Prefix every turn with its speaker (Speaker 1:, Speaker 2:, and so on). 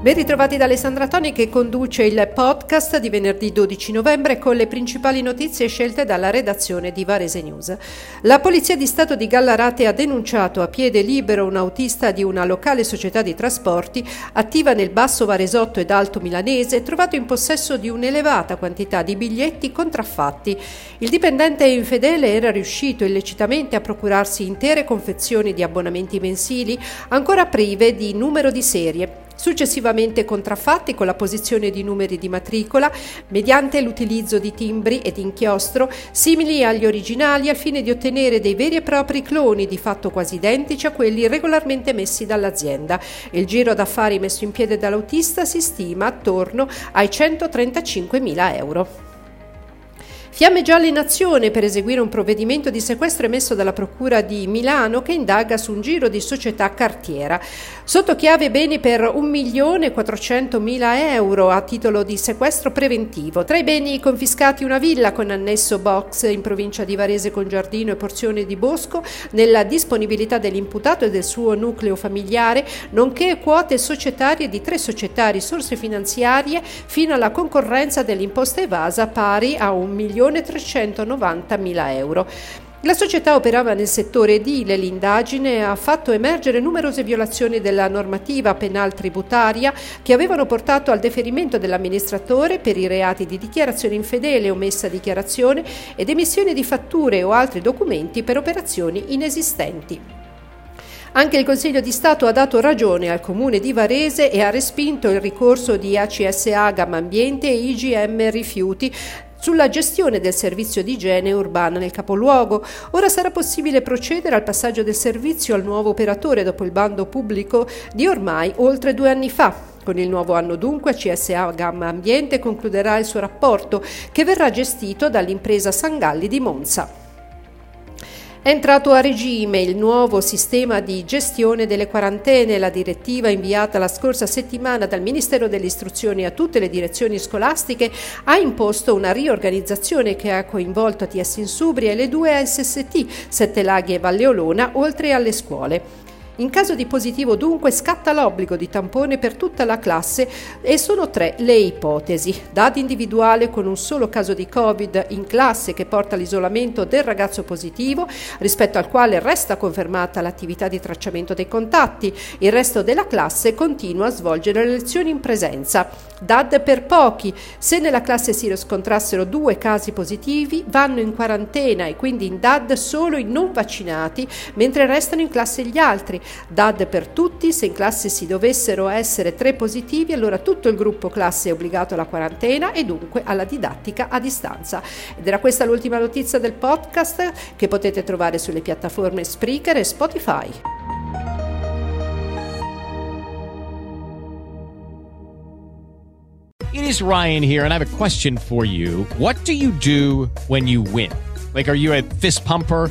Speaker 1: Ben ritrovati da Alessandra Toni che conduce il podcast di venerdì 12 novembre con le principali notizie scelte dalla redazione di Varese News. La Polizia di Stato di Gallarate ha denunciato a piede libero un autista di una locale società di trasporti attiva nel Basso Varesotto ed Alto Milanese trovato in possesso di un'elevata quantità di biglietti contraffatti. Il dipendente infedele era riuscito illecitamente a procurarsi intere confezioni di abbonamenti mensili ancora prive di numero di serie successivamente contraffatti con la posizione di numeri di matricola mediante l'utilizzo di timbri ed inchiostro simili agli originali al fine di ottenere dei veri e propri cloni di fatto quasi identici a quelli regolarmente messi dall'azienda. Il giro d'affari messo in piede dall'autista si stima attorno ai 135.000 euro. Fiamme gialle in azione per eseguire un provvedimento di sequestro emesso dalla Procura di Milano che indaga su un giro di società cartiera. Sotto chiave beni per 1.400.000 euro a titolo di sequestro preventivo. Tra i beni confiscati una villa con annesso box in provincia di Varese con giardino e porzione di bosco nella disponibilità dell'imputato e del suo nucleo familiare, nonché quote societarie di tre società risorse finanziarie fino alla concorrenza dell'imposta evasa pari a 1 milione 1.390.000 euro. La società operava nel settore edile, l'indagine ha fatto emergere numerose violazioni della normativa penal tributaria che avevano portato al deferimento dell'amministratore per i reati di dichiarazione infedele, omessa dichiarazione ed emissione di fatture o altri documenti per operazioni inesistenti. Anche il Consiglio di Stato ha dato ragione al Comune di Varese e ha respinto il ricorso di ACSA Gamma Ambiente e IGM Rifiuti sulla gestione del servizio di igiene urbana nel capoluogo. Ora sarà possibile procedere al passaggio del servizio al nuovo operatore dopo il bando pubblico di ormai oltre due anni fa. Con il nuovo anno dunque CSA Gamma Ambiente concluderà il suo rapporto che verrà gestito dall'impresa Sangalli di Monza. È entrato a regime il nuovo sistema di gestione delle quarantene. La direttiva inviata la scorsa settimana dal Ministero dell'Istruzione a tutte le direzioni scolastiche ha imposto una riorganizzazione che ha coinvolto ATS Insubria e le due SST, Sette Laghi e Valle Olona, oltre alle scuole. In caso di positivo dunque scatta l'obbligo di tampone per tutta la classe e sono tre le ipotesi. Dati individuale con un solo caso di Covid in classe che porta all'isolamento del ragazzo positivo, rispetto al quale resta confermata l'attività di tracciamento dei contatti. Il resto della classe continua a svolgere le lezioni in presenza. DAD per pochi. Se nella classe si riscontrassero due casi positivi, vanno in quarantena e quindi in DAD solo i non vaccinati, mentre restano in classe gli altri. DAD per tutti, se in classe si dovessero essere tre positivi, allora tutto il gruppo classe è obbligato alla quarantena e dunque alla didattica a distanza. Ed era questa l'ultima notizia del podcast che potete trovare sulle piattaforme Spreaker e Spotify.
Speaker 2: It is Ryan here and I have a question for you. What do you do when you win? Like are you a fist pumper?